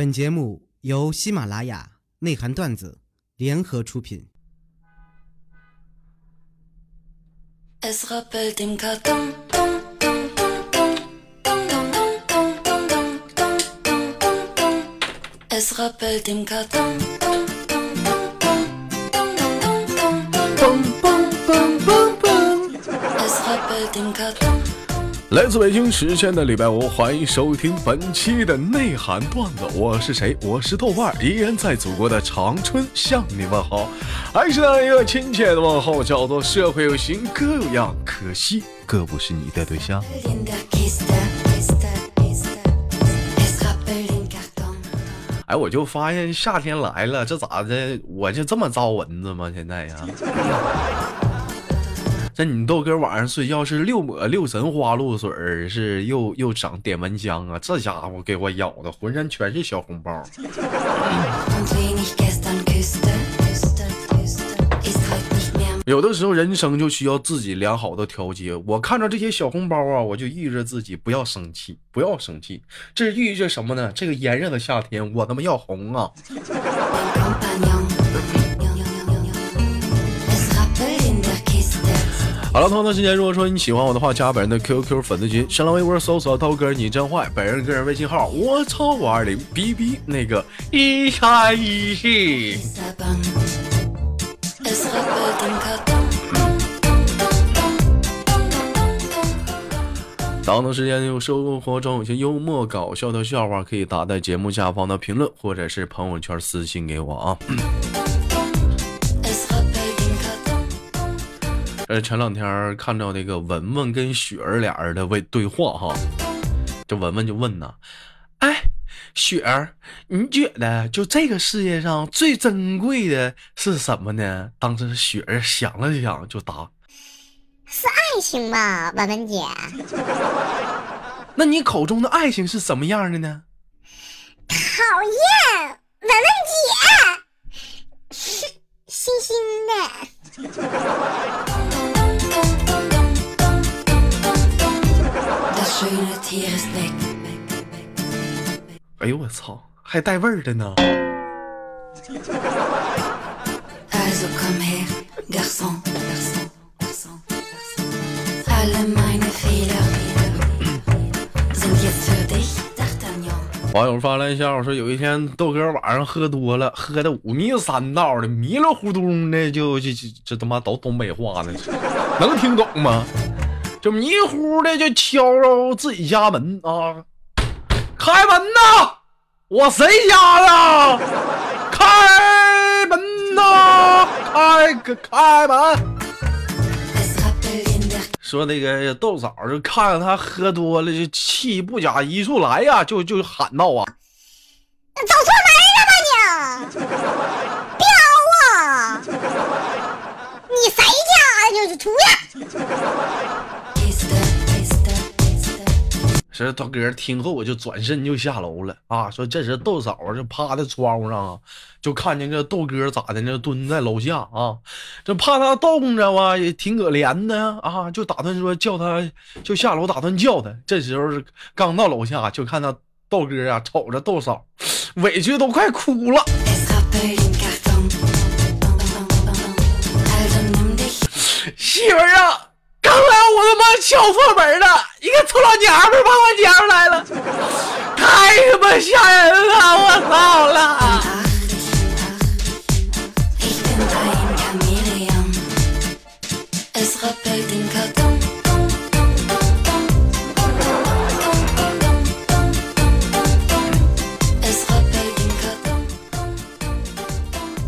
本节目由喜马拉雅内涵段子联合出品。来自北京时间的礼拜五，欢迎收听本期的内涵段子。我是谁？我是豆瓣，依然在祖国的长春向你问好，还是那一个亲切的问候，叫做社会有型哥有样，可惜哥不是你的对象。哎，我就发现夏天来了，这咋的？我就这么招蚊子吗？现在呀？这你豆哥晚上睡觉是六抹六神花露水儿，是又又整点蚊香啊？这家伙给我咬的浑身全是小红包。有的时候人生就需要自己良好的调节。我看着这些小红包啊，我就抑制自己不要生气，不要生气。这寓意着什么呢？这个炎热的夏天，我他妈要红啊！好了，同样的时间，如果说你喜欢我的话，加本人的 QQ 粉丝群，新浪微博搜索“涛哥你真坏”，本人个人微信号我操五二零 B B 那个一三一四。当的时间有生活中有些幽默搞笑的笑话，可以打在节目下方的评论，或者是朋友圈私信给我啊。呃，前两天看到那个文文跟雪儿俩人的对对话哈，这文文就问呐，哎，雪儿，你觉得就这个世界上最珍贵的是什么呢？当时雪儿想了想，就答，是爱情吧，文文姐？那你口中的爱情是什么样的呢？讨厌，文文姐，是星星的。哎呦我操，还带味儿的呢！网友发来一笑，说有一天豆哥晚上喝多了，喝的五迷三道的，迷了糊东的，就就就这他妈都东北话呢，能听懂吗？就迷糊的就敲着自己家门啊，开门呐！我谁家的？开门呐！开开开门！说那个豆嫂就看着他喝多了，就气不假一处来呀，就就喊道啊。走错门了吧你？彪啊！你谁家的？就是出去！这大哥听后，我就转身就下楼了啊！说这时豆嫂就趴在窗户上啊，就看见这豆哥咋的呢，蹲在楼下啊，这怕他冻着啊，也挺可怜的啊，就打算说叫他，就下楼打算叫他。这时候是刚到楼下，就看到豆哥啊，瞅着豆嫂，委屈都快哭了。媳妇儿啊，刚才我他妈敲错门了，一个臭老娘们把我撵出来了，太他妈吓人了，我操了！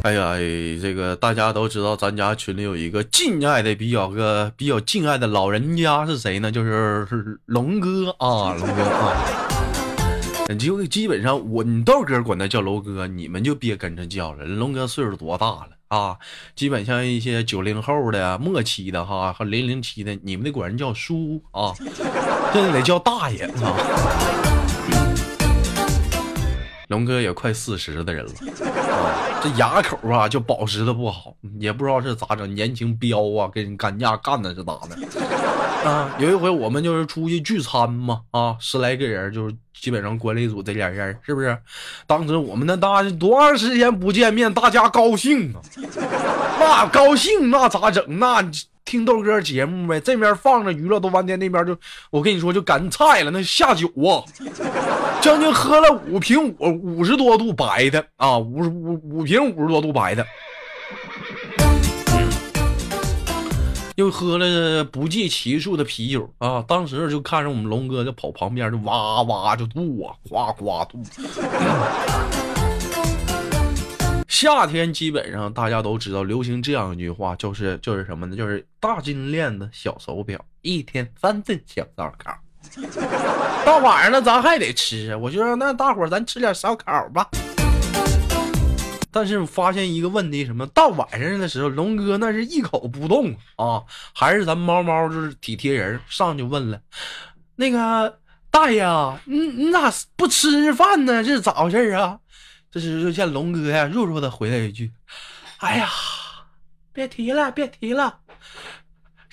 哎呀，这个大家都知道，咱家群里有一个敬爱的比较个比较敬爱的老人家是谁呢？就是龙哥啊，龙哥啊。就基本上我你豆哥管他叫龙哥，你们就别跟着叫了。龙哥岁数多大了啊？基本像一些九零后的、末期的哈和零零七的，你们得管人叫叔啊，这得叫大爷啊。龙哥也快四十的人了，啊，这牙口啊就保持的不好，也不知道是咋整，年轻彪啊，跟人干架干的是咋的？啊，有一回我们就是出去聚餐嘛，啊，十来个人，就是基本上管理组这点人，是不是？当时我们那大多长时间不见面，大家高兴啊，那高兴那咋整？那听豆哥节目呗，这边放着娱乐多半天，那边就我跟你说就干菜了，那下酒啊，将近喝了五瓶五五十多度白的啊，五五五瓶五十多度白的。又喝了不计其数的啤酒啊！当时就看着我们龙哥就跑旁边就哇哇就吐啊，哗哗吐。夏天基本上大家都知道，流行这样一句话，就是就是什么呢？就是大金链子、小手表，一天三顿小烧烤。到晚上了，咱还得吃！我就说，那大伙儿咱吃点烧烤吧。但是发现一个问题，什么？到晚上的时候，龙哥那是一口不动啊，还是咱猫猫就是体贴人，上去问了，那个大爷啊，你你咋不吃饭呢？这是咋回事啊？这时就见龙哥呀，弱弱的回来一句：“哎呀，别提了，别提了，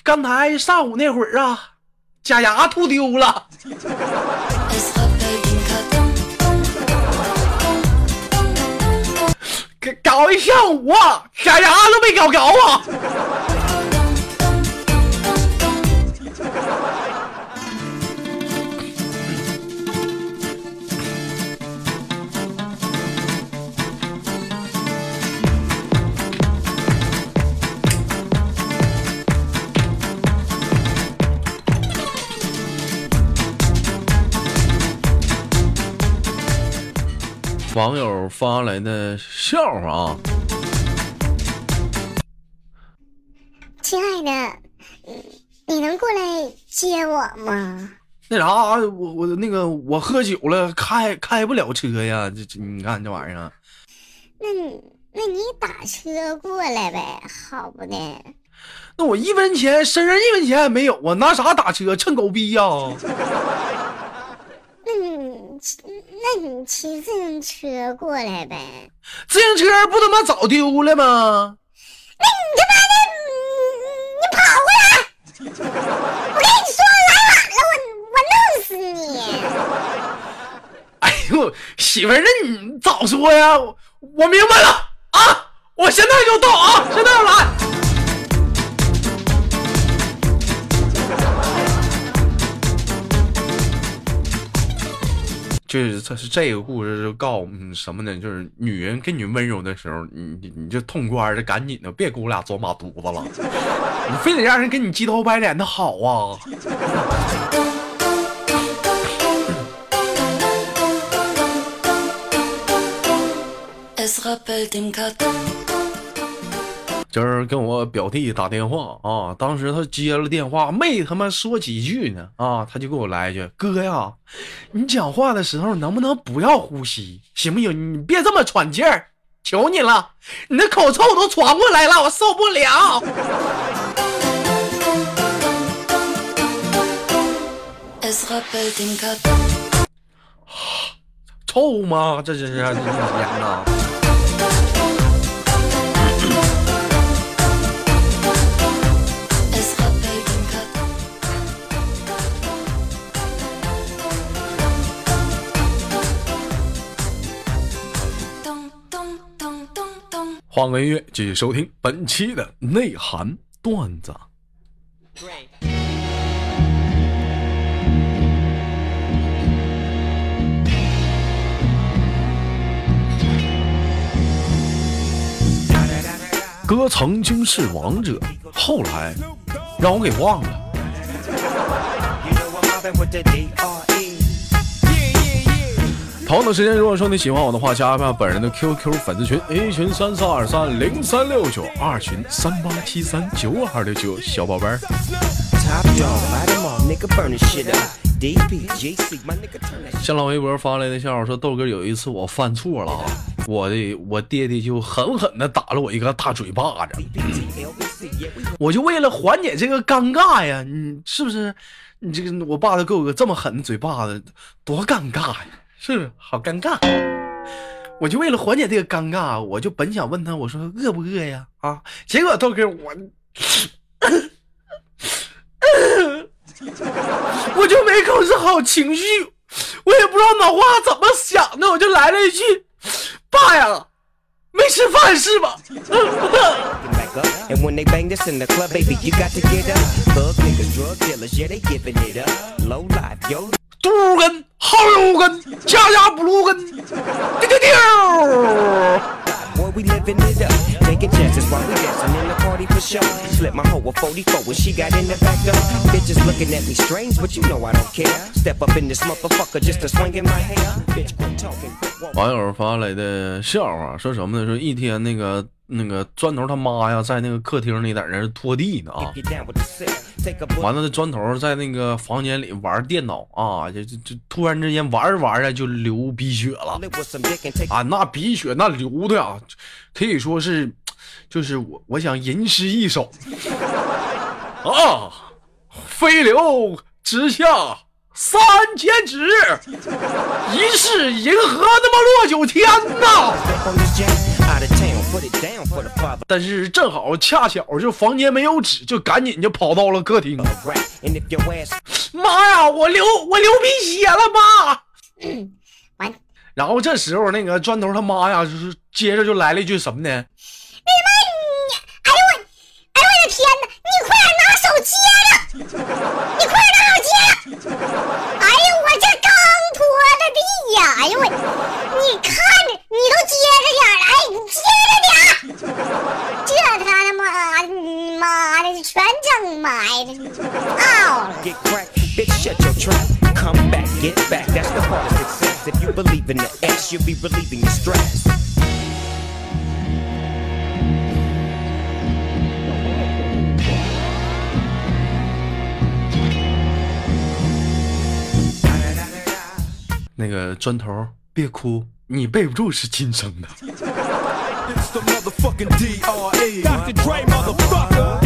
刚才上午那会儿啊，假牙吐丢了。搞一下午假牙都没搞着啊。网友发来的笑话啊，亲爱的，你你能过来接我吗？那啥，我我那个我喝酒了，开开不了车呀，这这你看这玩意儿，那你那你打车过来呗，好不的？那我一分钱身上一分钱也没有啊，拿啥打车？趁狗逼呀！那你骑自行车过来呗？自行车不他妈早丢了吗？那你他妈的，你你跑过来！我跟你说，来晚了，我我弄死你！哎呦，媳妇儿，那你早说呀！我我明白了啊，我现在就到啊，现在就来。就是这是这个故事就告诉我们什么呢？就是女人跟你温柔的时候，你你就痛快的，赶紧的，别给我俩装马犊子了，你非得让人跟你鸡头白脸的好啊！今儿跟我表弟打电话啊，当时他接了电话，没他妈说几句呢啊，他就给我来一句：“哥呀，你讲话的时候能不能不要呼吸，行不行？你别这么喘气儿，求你了，你那口臭都传过来了，我受不了。臭吗？这这是这一天换个音乐，继续收听本期的内涵段子。哥曾经是王者，后来让我给忘了。同样的时间，如果说你喜欢我的话，加一下本人的 QQ 粉丝群：A 群三四二三零三六九，二群三八七三九二六九，小宝贝儿。Top dog, light 'em off, nigga, burn this shit up. DPGC, my nigga, turn that 新浪微博发来的笑话说：“豆哥，有一次我犯错了，我的我爹爹就狠狠的打了我一个大嘴巴子，我就为了缓解这个尴尬呀，你是不是？你这个我爸都给我个这么狠的嘴巴子，多尴尬呀，是？好尴尬。我就为了缓解这个尴尬，我就本想问他，我说饿不饿呀？啊，结果豆哥我，我就没控制好情绪，我也不知道脑瓜怎么想的，我就来了一句：“爸呀，没吃饭是吧？”嘟根、耗油根、家家不露根，丢丢丢。网友发来的笑话说什么呢？说一天那个那个砖头他妈呀，在那个客厅里在那拖地呢啊！完了，这砖头在那个房间里玩电脑啊，就就就突然之间玩着玩着就流鼻血了啊！那鼻血那流的啊，可以说是，就是我我想吟诗一首 啊，飞流直下三千尺，疑是银河他妈落九天呐！但是正好恰巧就房间没有纸，就赶紧就跑到了客厅。妈呀，我流我流鼻血了，妈！完，然后这时候那个砖头他妈呀，就是接着就来了一句什么呢？哎呦我，哎呦我的天哪！你快点拿手接着，你快点拿手接着！哎呦我这刚拖的地呀！哎呦我，你看着你都接着点儿，哎，你接着点！这他他妈，你妈的，全整埋了，奥了。get cracked, bitch, shut your trap. Come back, get back. That's the part of success. If you believe in the S, you'll be relieving your stress. 那个砖头，别哭，你背不住是亲生的。It's the motherfucking DRE. Dr. Dre, motherfucker.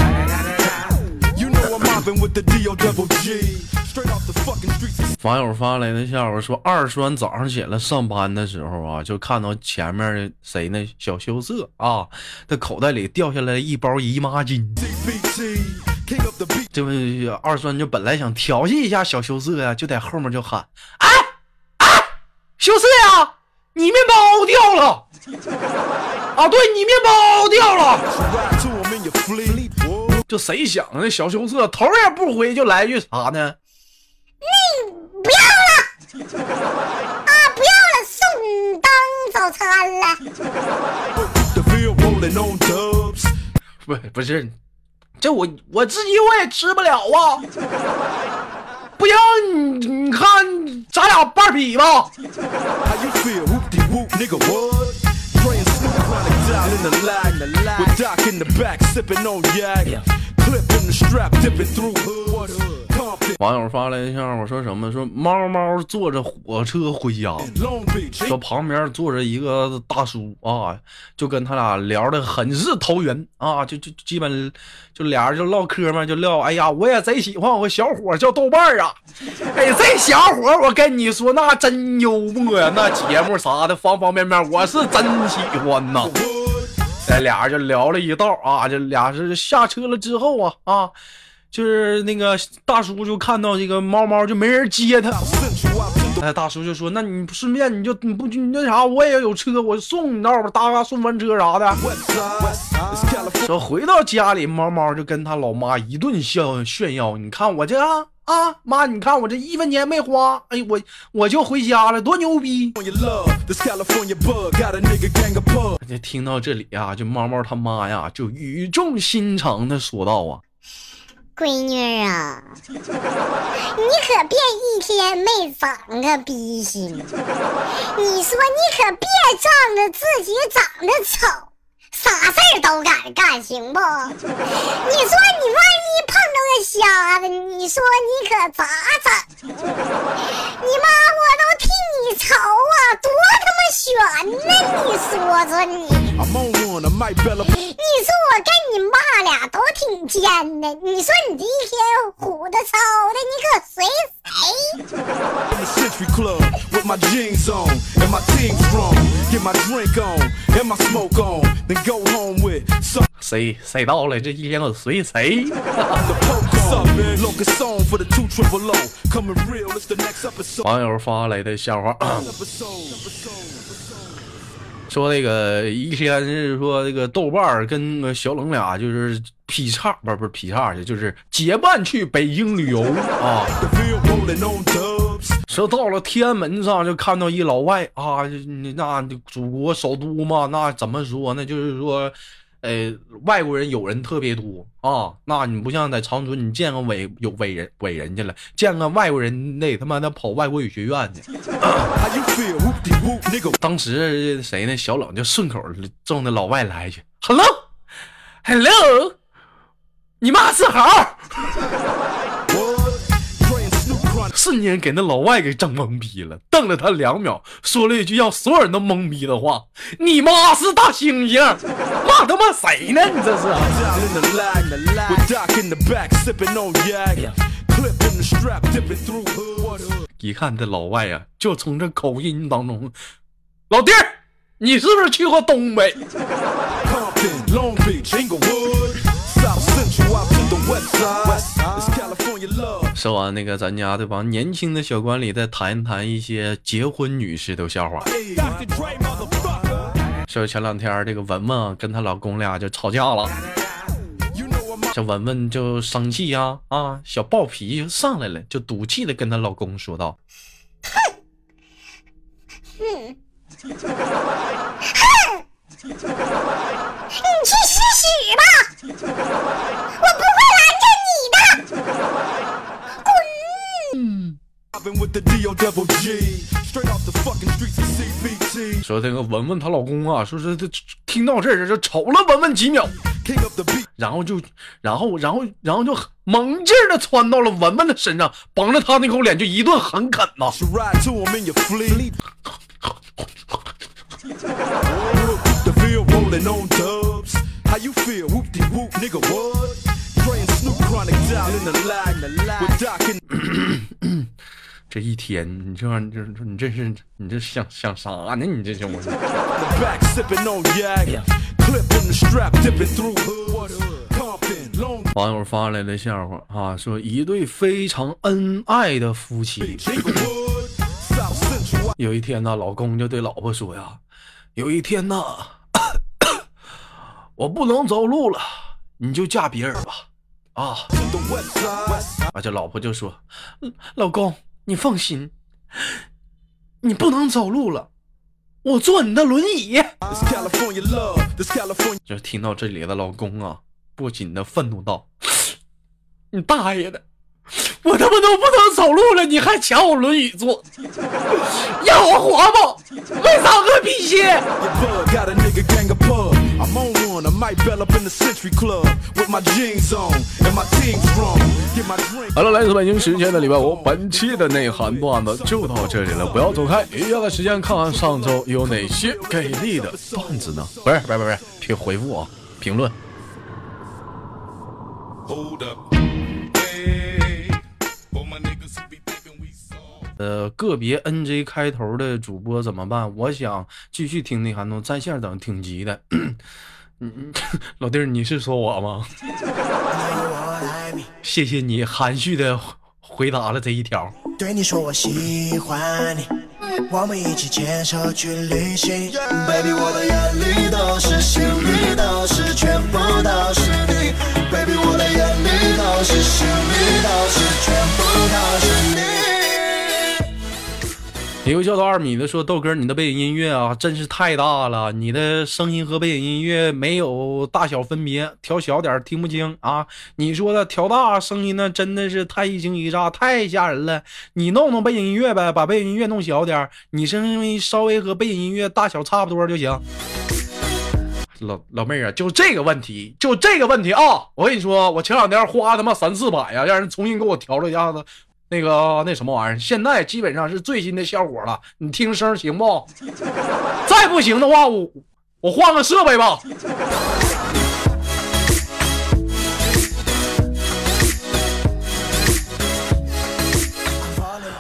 You know I'm mobbing with the DO double G. Straight off the fucking streets. of 网友发来的笑话说，二栓早上起来上班的时候啊，就看到前面的谁呢？小羞涩啊，他口袋里掉下来一包姨妈巾。CBT. King of the beat. 这位二栓就本来想调戏一下小羞涩呀、就在后面就喊：“哎哎，羞涩呀，你面包掉了！啊，对你面包掉了！”就谁想啊，那小羞涩头也不回就来一句啥呢？不要了啊！不要了，送你当早餐了。不不是，这我我自己我也吃不了啊！不行，你你看咱俩半比吧。网友发来一下，我说什么？说猫猫坐着火车回家，说旁边坐着一个大叔啊，就跟他俩聊的很是投缘啊，就就基本就俩人就唠嗑嘛，就聊。哎呀，我也贼喜欢我小伙叫豆瓣啊，哎，这小伙我跟你说那真幽默呀，那节目啥的方方面面我是真喜欢呐。哎，俩人就聊了一道啊，这俩是下车了之后啊啊。就是那个大叔就看到这个猫猫就没人接他。大叔就说：“那你顺便你就你不你那啥，我也有车，我送你那儿吧，搭个顺风车啥的。回到家里，猫猫就跟他老妈一顿炫炫耀，你看我这啊啊妈，你看我这一分钱没花，哎，我我就回家了，多牛逼。听到这里啊，就猫猫他妈呀，就语重心长的说道啊，闺女啊，你可别一天没长个逼心。你说你可别仗着自己长得丑，啥事儿都敢干，行不？你说你万一碰到个瞎子，你说你可咋整？你妈我都替你愁啊，多他妈悬呢！你说说你。你说我跟你妈俩都挺尖的，你说你这一天虎的操的，你可随谁谁谁到了？这一天我随谁.网友发来的笑话。说那个一天是说那个豆瓣儿跟小冷俩就是劈叉，不是不是劈叉去，就是结伴去北京旅游啊。说到了天安门上就看到一老外啊，那祖国首都嘛，那怎么说呢？就是说，呃，外国人友人特别多啊。那你不像在长春，你见个伟有伟人伟人去了，见个外国人那他妈的跑外国语学院去。当时谁呢？小冷就顺口冲那老外来一句：“Hello，Hello，你妈是猴。”瞬间给那老外给整懵逼了，瞪了他两秒，说了一句让所有人都懵逼的话：“你妈是大猩猩，骂他妈谁呢？你这是？”一看这老外呀、就从这口音当中，老弟儿，你是不是去过东北？说完那个，咱家这帮年轻的小管理再谈一谈一些结婚女士的笑话。说前两天这个文文跟她老公俩就吵架了，You know I'm 这文文就生气呀、啊，小暴脾气上来了，就赌气的跟她老公说道哼你去吃屎吧，我不会拦着你的。说这个文文她老公啊，说是这听到这儿就瞅了文文几秒.然后就，然后，然后，然后就猛劲儿的窜到了文文的身上，绑着她那口脸就一顿狠啃呐。这一天，你这玩意儿，你这是你这想想啥呢？你这是我。网友发来的笑话啊，说一对非常恩爱的夫妻，有一天呢，老公就对老婆说呀，有一天呢，我不能走路了，你就嫁别人吧，啊，啊，这老婆就说，老公。你放心，你不能走路了，我坐你的轮椅。This California love. This California. ”就听到这里的老公啊，不禁的愤怒道：“你大爷的！我他妈都不能走路了，你还抢我轮椅坐，要我活不？为啥个屁心！” I'm on one. I might bell up in the Century Club with my jeans on and my team strong. Get my drink. 好了，来自北京时间的礼拜五，本期的内涵段子就到这里了，不要走开，一样的时间看看上周有哪些给力的段子呢？不是，不是，不是，评回复啊，评论。Hold up. 呃，个别 NJ 开头的主播怎么办？我想继续听内涵东在线等挺急的。嗯，老弟儿，你是说我吗？谢谢你含蓄的回答了这一条。对你说我喜欢你，我们一起牵手去旅行。Baby，我的眼一个叫做二米的说：“豆哥，你的背景音乐啊，真是太大了，你的声音和背景音乐没有大小分别，调小点听不清啊。你说的调大声音呢，真的是太一惊一乍，太吓人了。你弄弄背景音乐呗，把背景音乐弄小点，你声音稍微和背景音乐大小差不多就行。”老老妹儿啊，就这个问题，就这个问题啊！我跟你说，我前两天花他妈三四百呀，让人重新给我调了一下子，那个那什么玩意儿，现在基本上是最新的效果了。你听声行不？再不行的话，我我换个设备吧。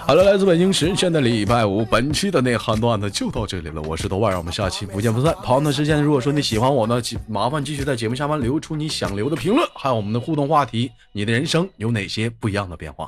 好了，来自北京时间的礼拜五，本期的内涵段子就到这里了。我是豆瓣，让我们下期不见不散。旁的时间，如果说你喜欢我呢，麻烦继续在节目下方留出你想留的评论，还有我们的互动话题，你的人生有哪些不一样的变化？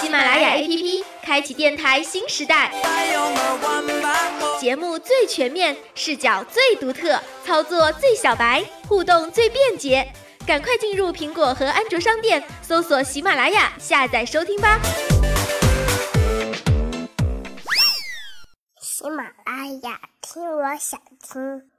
喜马拉雅 APP 开启电台新时代，节目最全面，视角最独特，操作最小白，互动最便捷。赶快进入苹果和安卓商店，搜索喜马拉雅，下载收听吧。喜马拉雅，听我想听。